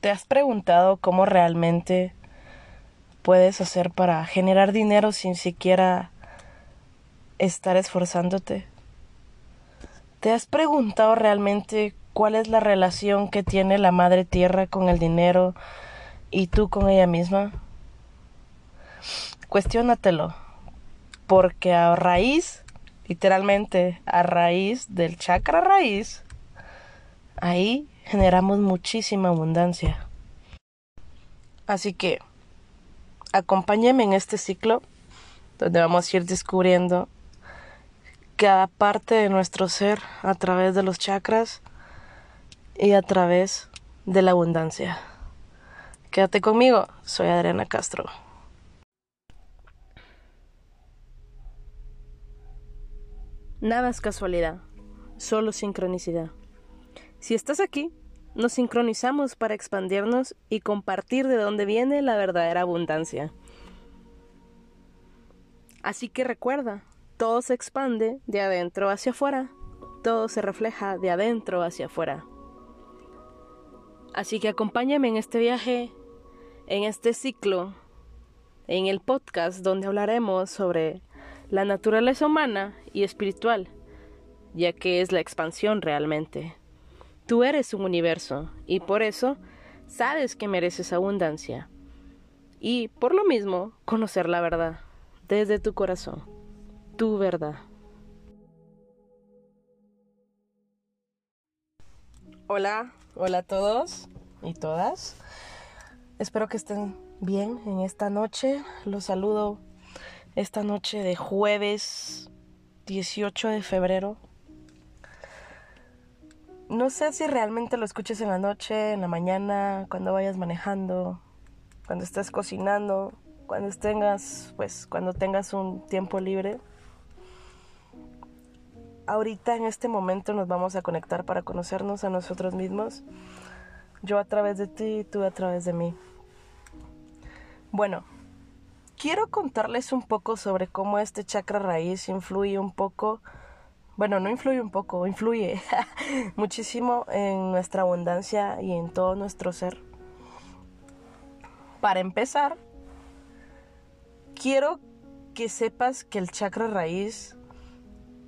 ¿Te has preguntado cómo realmente puedes hacer para generar dinero sin siquiera estar esforzándote? ¿Te has preguntado realmente cuál es la relación que tiene la Madre Tierra con el dinero y tú con ella misma? Cuestiónatelo, porque a raíz, literalmente a raíz del chakra raíz, ahí generamos muchísima abundancia. Así que acompáñame en este ciclo donde vamos a ir descubriendo cada parte de nuestro ser a través de los chakras y a través de la abundancia. Quédate conmigo, soy Adriana Castro. Nada es casualidad, solo sincronicidad. Si estás aquí, nos sincronizamos para expandirnos y compartir de dónde viene la verdadera abundancia. Así que recuerda, todo se expande de adentro hacia afuera, todo se refleja de adentro hacia afuera. Así que acompáñame en este viaje, en este ciclo, en el podcast donde hablaremos sobre la naturaleza humana y espiritual, ya que es la expansión realmente. Tú eres un universo y por eso sabes que mereces abundancia. Y por lo mismo, conocer la verdad desde tu corazón, tu verdad. Hola, hola a todos y todas. Espero que estén bien en esta noche. Los saludo esta noche de jueves 18 de febrero no sé si realmente lo escuches en la noche, en la mañana, cuando vayas manejando, cuando estés cocinando, cuando tengas, pues, cuando tengas un tiempo libre. Ahorita en este momento nos vamos a conectar para conocernos a nosotros mismos. Yo a través de ti tú a través de mí. Bueno, quiero contarles un poco sobre cómo este chakra raíz influye un poco bueno, no influye un poco, influye muchísimo en nuestra abundancia y en todo nuestro ser. Para empezar, quiero que sepas que el chakra raíz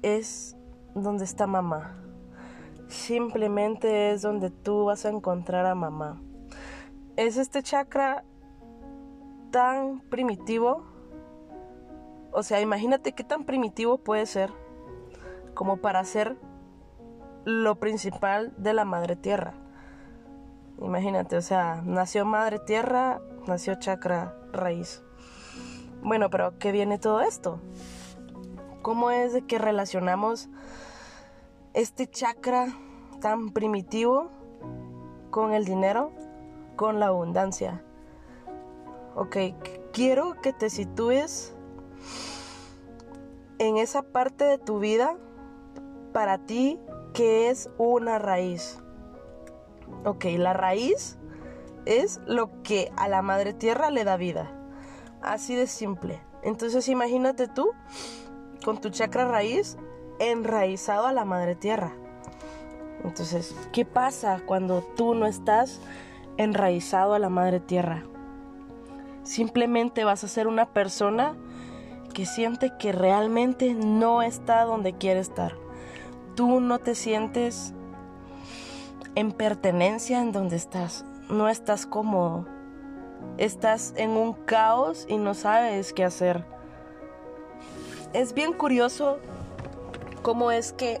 es donde está mamá. Simplemente es donde tú vas a encontrar a mamá. Es este chakra tan primitivo. O sea, imagínate qué tan primitivo puede ser como para ser lo principal de la madre tierra. Imagínate, o sea, nació madre tierra, nació chakra raíz. Bueno, pero ¿qué viene todo esto? ¿Cómo es que relacionamos este chakra tan primitivo con el dinero, con la abundancia? Ok, quiero que te sitúes en esa parte de tu vida para ti qué es una raíz? Ok, la raíz es lo que a la madre tierra le da vida. Así de simple. Entonces imagínate tú con tu chakra raíz enraizado a la madre tierra. Entonces, ¿qué pasa cuando tú no estás enraizado a la madre tierra? Simplemente vas a ser una persona que siente que realmente no está donde quiere estar tú no te sientes en pertenencia en donde estás, no estás cómodo, estás en un caos y no sabes qué hacer. Es bien curioso cómo es que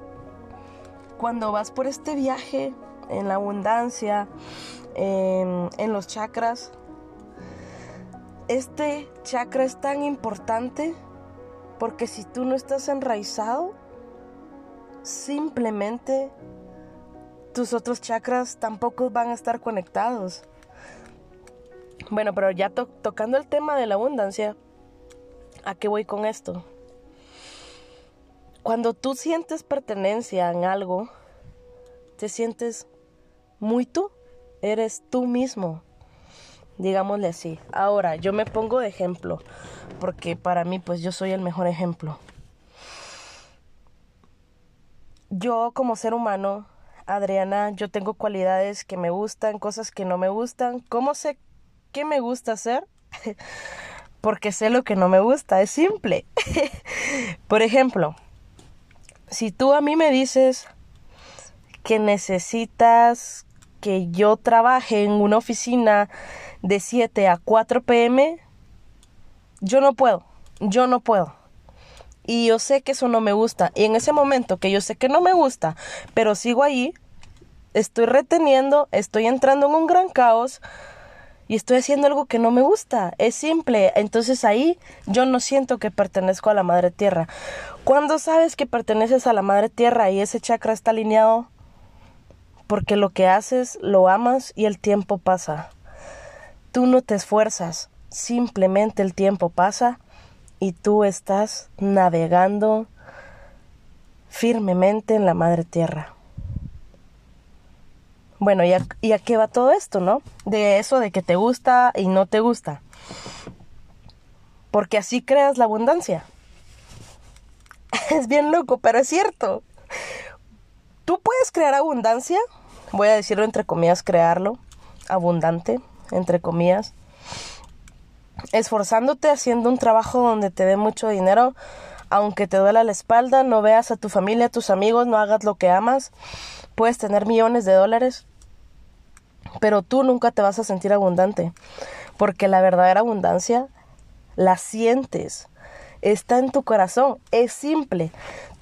cuando vas por este viaje en la abundancia, en, en los chakras, este chakra es tan importante porque si tú no estás enraizado, simplemente tus otros chakras tampoco van a estar conectados. Bueno, pero ya tocando el tema de la abundancia, ¿a qué voy con esto? Cuando tú sientes pertenencia en algo, te sientes muy tú, eres tú mismo, digámosle así. Ahora, yo me pongo de ejemplo, porque para mí pues yo soy el mejor ejemplo yo como ser humano, Adriana, yo tengo cualidades que me gustan, cosas que no me gustan. ¿Cómo sé qué me gusta hacer? Porque sé lo que no me gusta, es simple. Por ejemplo, si tú a mí me dices que necesitas que yo trabaje en una oficina de 7 a 4 pm, yo no puedo, yo no puedo. Y yo sé que eso no me gusta. Y en ese momento que yo sé que no me gusta, pero sigo ahí, estoy reteniendo, estoy entrando en un gran caos y estoy haciendo algo que no me gusta. Es simple. Entonces ahí yo no siento que pertenezco a la Madre Tierra. Cuando sabes que perteneces a la Madre Tierra y ese chakra está alineado, porque lo que haces lo amas y el tiempo pasa. Tú no te esfuerzas, simplemente el tiempo pasa y tú estás navegando firmemente en la madre tierra. Bueno, ¿y a, qué va todo esto, no? De eso de que te gusta y no te gusta. Porque así creas la abundancia. Es bien loco, pero es cierto. Tú puedes crear abundancia, voy a decirlo entre comillas, crearlo, abundante, entre comillas, esforzándote haciendo un trabajo donde te dé mucho dinero, aunque te duela la espalda, no veas a tu familia, a tus amigos, no hagas lo que amas, puedes tener millones de dólares, pero tú nunca te vas a sentir abundante, porque la verdadera abundancia la sientes, está en tu corazón, es simple.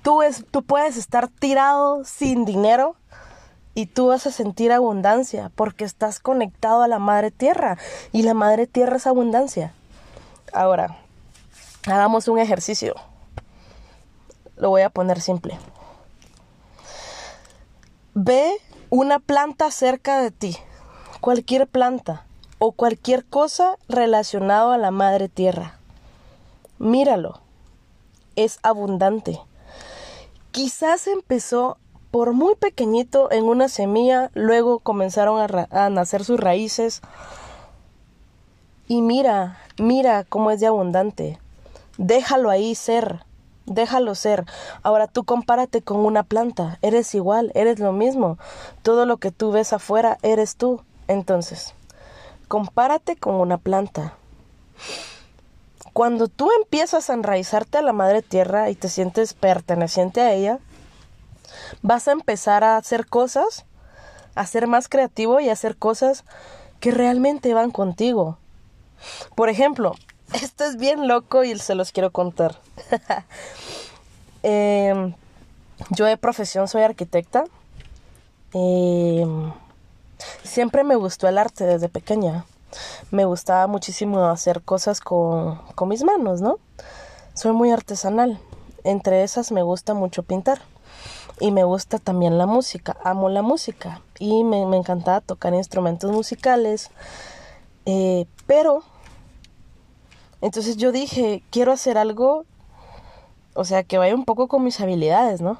Tú, es, tú puedes estar tirado sin dinero y tú vas a sentir abundancia porque estás conectado a la madre tierra y la madre tierra es abundancia. Ahora, hagamos un ejercicio. Lo voy a poner simple. Ve una planta cerca de ti, cualquier planta o cualquier cosa relacionado a la madre tierra. Míralo. Es abundante. Quizás empezó por muy pequeñito en una semilla, luego comenzaron a, nacer sus raíces. Y mira, mira cómo es de abundante. Déjalo ahí ser, déjalo ser. Ahora tú compárate con una planta, eres igual, eres lo mismo. Todo lo que tú ves afuera, eres tú. Entonces, compárate con una planta. Cuando tú empiezas a enraizarte a la madre tierra y te sientes perteneciente a ella, vas a empezar a hacer cosas, a ser más creativo y a hacer cosas que realmente van contigo. Por ejemplo, esto es bien loco y se los quiero contar. Em, yo de profesión soy arquitecta. Em, siempre me gustó el arte desde pequeña. Me gustaba muchísimo hacer cosas con, con mis manos, ¿no? Soy muy artesanal. Entre esas me gusta mucho pintar y me gusta también la música, amo la música y me, me encantaba tocar instrumentos musicales, eh, pero entonces yo dije, quiero hacer algo, o sea, que vaya un poco con mis habilidades, ¿no?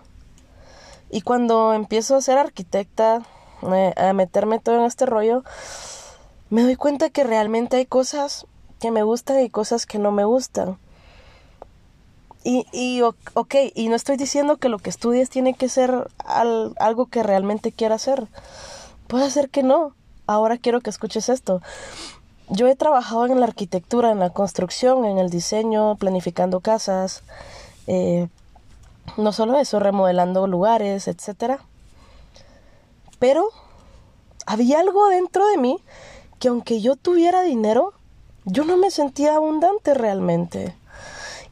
Y cuando empiezo a ser arquitecta, eh, a meterme todo en este rollo, me doy cuenta que realmente hay cosas que me gustan y cosas que no me gustan. Y, y, ok, y no estoy diciendo que lo que estudies tiene que ser algo que realmente quiera hacer. Puede ser que no. Ahora quiero que escuches esto. Yo he trabajado en la arquitectura, en la construcción, en el diseño, planificando casas. Eh, no solo eso, remodelando lugares, etc. Pero había algo dentro de mí que aunque yo tuviera dinero, yo no me sentía abundante realmente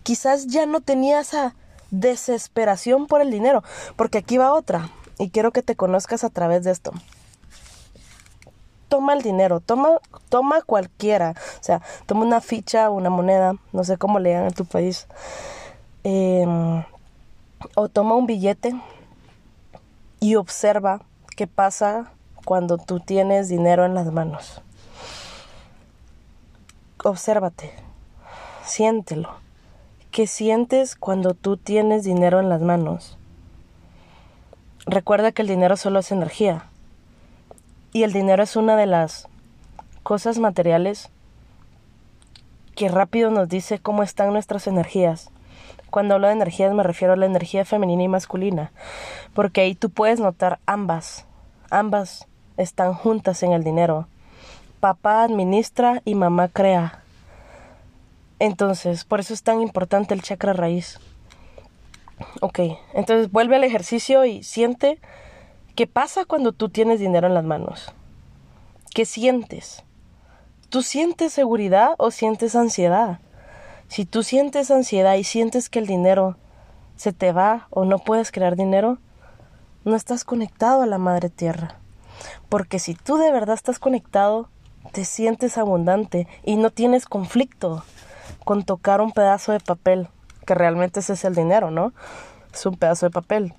quizás ya no tenía esa desesperación por el dinero, porque aquí va otra, y quiero que te conozcas a través de esto. Toma el dinero, toma, toma cualquiera, o sea, toma una ficha, una moneda, no sé cómo le en tu país, em, o toma un billete y observa qué pasa cuando tú tienes dinero en las manos. Obsérvate, siéntelo ¿Qué sientes cuando tú tienes dinero en las manos? Recuerda que el dinero solo es energía. Y el dinero es una de las cosas materiales que rápido nos dice cómo están nuestras energías. Cuando hablo de energías me refiero a la energía femenina y masculina, porque ahí tú puedes notar ambas, ambas están juntas en el dinero. Papá administra y mamá crea. Entonces, por eso es tan importante el chakra raíz. Ok, entonces vuelve al ejercicio y siente qué pasa cuando tú tienes dinero en las manos. ¿Qué sientes? ¿Tú sientes seguridad o sientes ansiedad? Si tú sientes ansiedad y sientes que el dinero se te va o no puedes crear dinero, no estás conectado a la madre tierra. Porque si tú de verdad estás conectado, te sientes abundante y no tienes conflicto con tocar un pedazo de papel, que realmente ese es el dinero, ¿no? Es un pedazo de papel,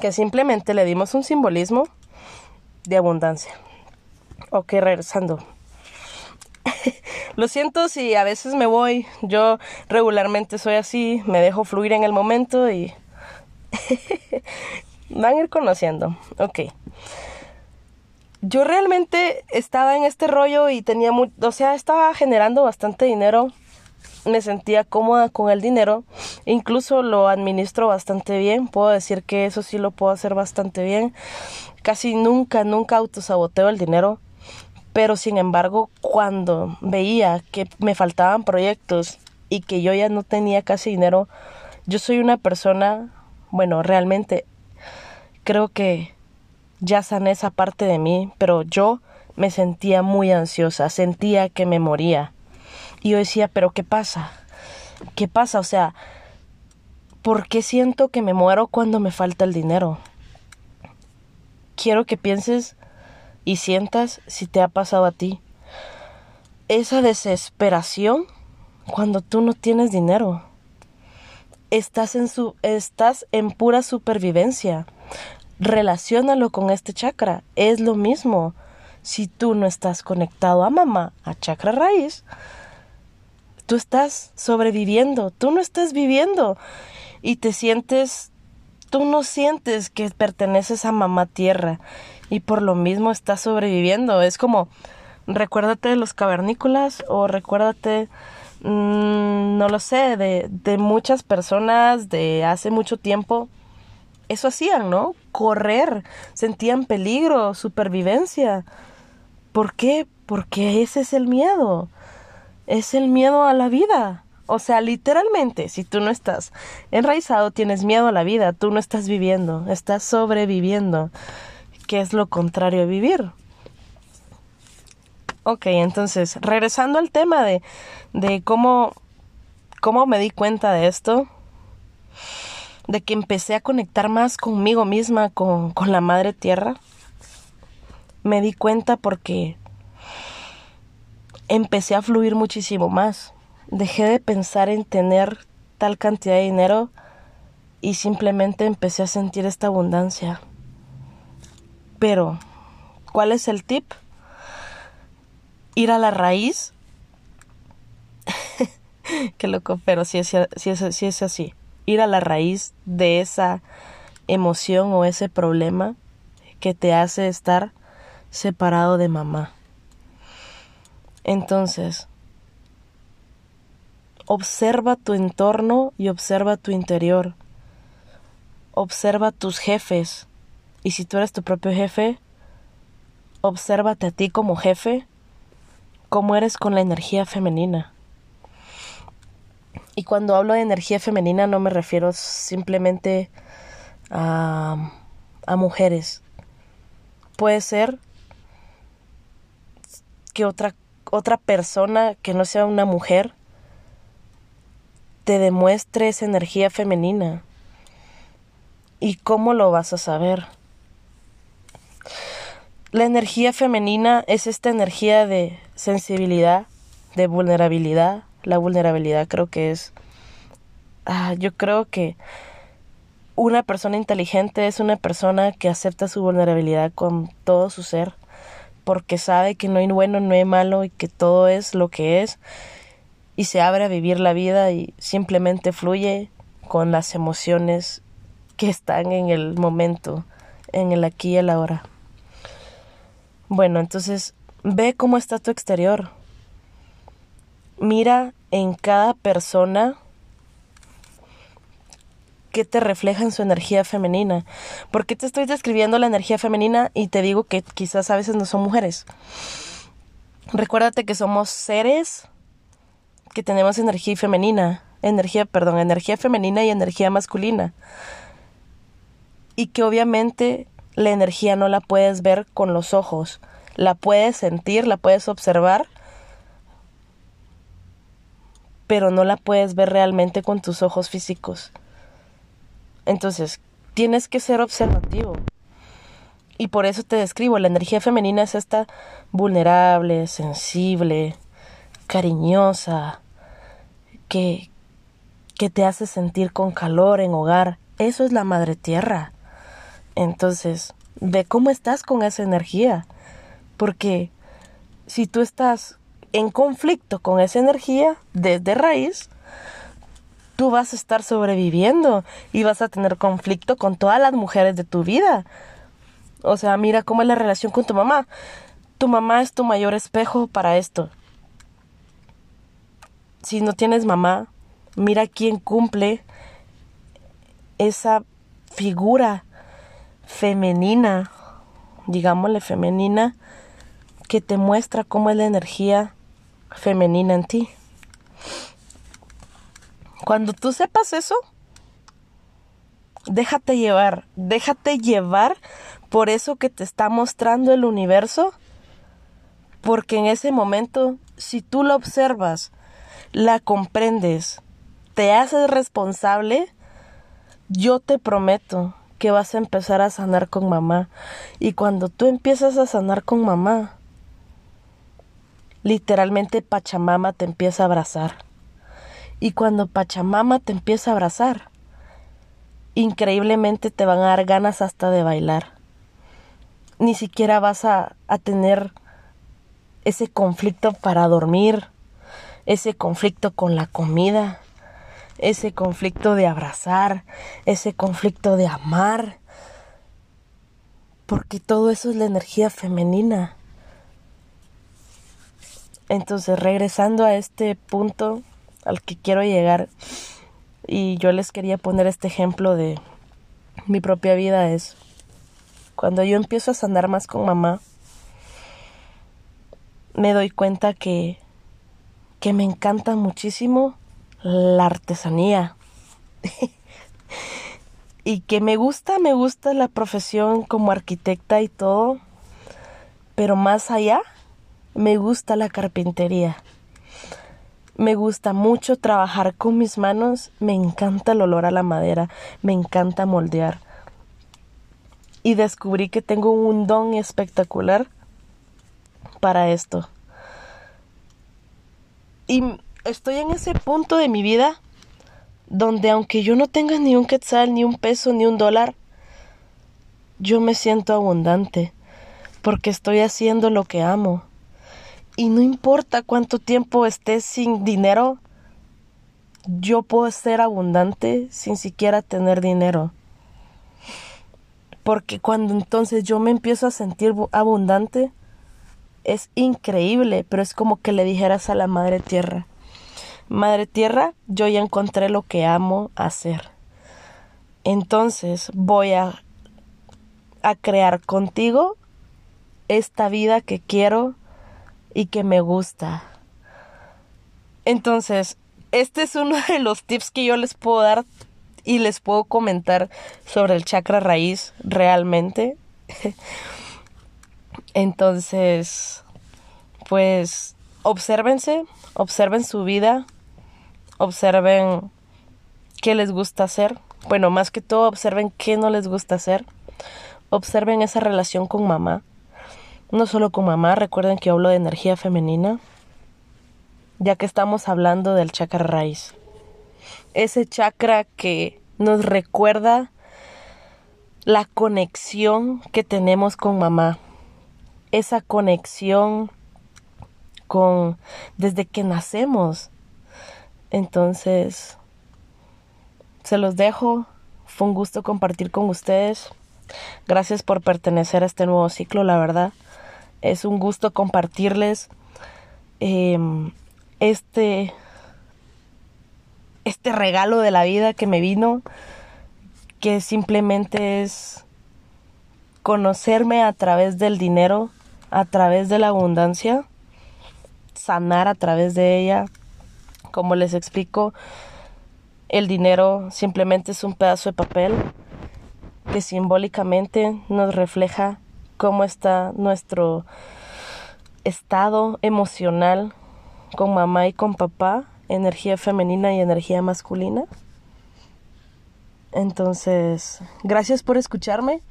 que simplemente le dimos un simbolismo de abundancia. Ok, regresando. Lo siento si a veces me voy, yo regularmente soy así, me dejo fluir en el momento y van a ir conociendo. Ok yo realmente estaba en este rollo y tenía mucho, o sea, estaba generando bastante dinero. Me sentía cómoda con el dinero, incluso lo administro bastante bien, puedo decir que eso sí lo puedo hacer bastante bien. Casi nunca, nunca autosaboteo el dinero, pero sin embargo, cuando veía que me faltaban proyectos y que yo ya no tenía casi dinero, yo soy una persona, bueno, realmente creo que ya sané esa parte de mí, pero yo me sentía muy ansiosa, sentía que me moría. Y yo decía, pero ¿qué pasa? ¿Qué pasa? O sea, ¿por qué siento que me muero cuando me falta el dinero? Quiero que pienses y sientas si te ha pasado a ti. Esa desesperación cuando tú no tienes dinero. Estás en su estás en pura supervivencia relaciónalo con este chakra. Es lo mismo. Si tú no estás conectado a mamá, a chakra raíz, tú estás sobreviviendo, tú no estás viviendo y te sientes, tú no sientes que perteneces a mamá tierra y por lo mismo estás sobreviviendo. Es como, recuérdate de los cavernícolas o recuérdate, mm, no lo sé, de, de muchas personas de hace mucho tiempo eso hacían, ¿no? Correr, sentían peligro, supervivencia. ¿Por qué? Porque ese es el miedo. Es el miedo a la vida. O sea, literalmente, si tú no estás enraizado, tienes miedo a la vida, tú no estás viviendo, estás sobreviviendo, que es lo contrario a vivir. Ok, entonces, regresando al tema de, de cómo, cómo me di cuenta de esto, de que empecé a conectar más conmigo misma, con, con la madre tierra, me di cuenta porque empecé a fluir muchísimo más. Dejé de pensar en tener tal cantidad de dinero y simplemente empecé a sentir esta abundancia. Pero, ¿cuál es el tip? Ir a la raíz. Qué loco, pero sí es, sí es, es así ir a la raíz de esa emoción o ese problema que te hace estar separado de mamá. Entonces, observa tu entorno y observa tu interior. Observa tus jefes. Y si tú eres tu propio jefe, obsérvate a ti como jefe, cómo eres con la energía femenina. Y cuando hablo de energía femenina no me refiero simplemente a, a mujeres. Puede ser que otra, otra persona que no sea una mujer te demuestre esa energía femenina. ¿Y cómo lo vas a saber? La energía femenina es esta energía de sensibilidad, de vulnerabilidad, la vulnerabilidad creo que es... Ah, yo creo que una persona inteligente es una persona que acepta su vulnerabilidad con todo su ser, porque sabe que no hay bueno, no hay malo y que todo es lo que es, y se abre a vivir la vida y simplemente fluye con las emociones que están en el momento, en el aquí y el ahora. Bueno, entonces ve cómo está tu exterior, Mira en cada persona qué te refleja en su energía femenina. ¿Por qué te estoy describiendo la energía femenina y te digo que quizás a veces no son mujeres? Recuérdate que somos seres que tenemos energía femenina, energía, perdón, energía femenina y energía masculina. Y que obviamente la energía no la puedes ver con los ojos, la puedes sentir, la puedes observar, pero no la puedes ver realmente con tus ojos físicos. Entonces, tienes que ser observativo. Y por eso te describo, la energía femenina es esta vulnerable, sensible, cariñosa, que, que te hace sentir con calor en hogar. Eso es la madre tierra. Entonces, ve cómo estás con esa energía. Porque si tú estás en conflicto con esa energía desde raíz, tú vas a estar sobreviviendo y vas a tener conflicto con todas las mujeres de tu vida. O sea, mira cómo es la relación con tu mamá. Tu mamá es tu mayor espejo para esto. Si no tienes mamá, mira quién cumple esa figura femenina, digámosle femenina, que te muestra cómo es la energía femenina en ti. Cuando tú sepas eso, déjate llevar, déjate llevar por eso que te está mostrando el universo, porque en ese momento, si tú lo observas, la comprendes, te haces responsable, yo te prometo que vas a empezar a sanar con mamá. Y cuando tú empiezas a sanar con mamá, literalmente Pachamama te empieza a abrazar. Y cuando Pachamama te empieza a abrazar, increíblemente te van a dar ganas hasta de bailar. Ni siquiera vas a, a tener ese conflicto para dormir, ese conflicto con la comida, ese conflicto de abrazar, ese conflicto de amar, porque todo eso es la energía femenina. Entonces, regresando a este punto al que quiero llegar, y yo les quería poner este ejemplo de mi propia vida, es cuando yo empiezo a sanar más con mamá, me doy cuenta que, que me encanta muchísimo la artesanía. y que me gusta, me gusta la profesión como arquitecta y todo, pero más allá, me gusta la carpintería. Me gusta mucho trabajar con mis manos, me encanta el olor a la madera, me encanta moldear. Y descubrí que tengo un don espectacular para esto. Y estoy en ese punto de mi vida donde aunque yo no tenga ni un quetzal, ni un peso, ni un dólar, yo me siento abundante porque estoy haciendo lo que amo. Y no importa cuánto tiempo esté sin dinero, yo puedo ser abundante sin siquiera tener dinero. Porque cuando entonces yo me empiezo a sentir abundante, es increíble, pero es como que le dijeras a la Madre Tierra, Madre Tierra, yo ya encontré lo que amo hacer. Entonces voy a, a crear contigo esta vida que quiero y que me gusta. Entonces, este es uno de los tips que yo les puedo dar y les puedo comentar sobre el chakra raíz realmente. Entonces, pues obsérvense, observen su vida, observen qué les gusta hacer. Bueno, más que todo, observen qué no les gusta hacer. Observen esa relación con mamá. No solo con mamá, recuerden que hablo de energía femenina, ya que estamos hablando del chakra raíz. Ese chakra que nos recuerda la conexión que tenemos con mamá. Esa conexión con desde que nacemos entonces, se los dejo. Fue un gusto compartir con ustedes. Gracias por pertenecer a este nuevo ciclo, la verdad. Es un gusto compartirles em, este, este regalo de la vida que me vino. que simplemente es conocerme a través del dinero, a través de la abundancia, sanar a través de ella. Como les explico, el dinero simplemente es un pedazo de papel que simbólicamente nos refleja cómo está nuestro estado emocional con mamá y con papá, energía femenina y energía masculina. Entonces, gracias por escucharme.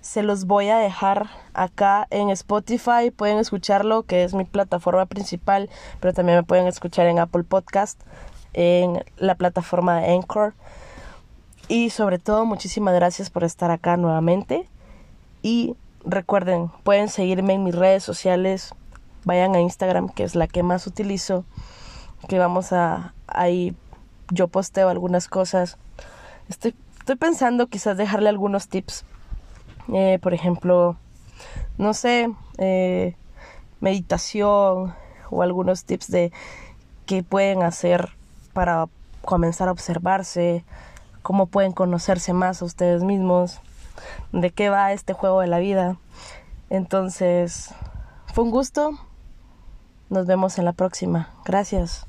Se los voy a dejar acá en Spotify. Pueden escucharlo, que es mi plataforma principal, pero también me pueden escuchar en Apple Podcast, en la plataforma de Anchor. Y sobre todo, muchísimas gracias por estar acá nuevamente. Y recuerden, pueden seguirme en mis redes sociales. Vayan a Instagram, que es la que más utilizo. Que vamos a ahí. Yo posteo algunas cosas. Estoy, estoy pensando quizás dejarle algunos tips. Eh, por ejemplo, no sé, eh, meditación o algunos tips de qué pueden hacer para comenzar a observarse, cómo pueden conocerse más a ustedes mismos, de qué va este juego de la vida. Entonces, fue un gusto. Nos vemos en la próxima. Gracias.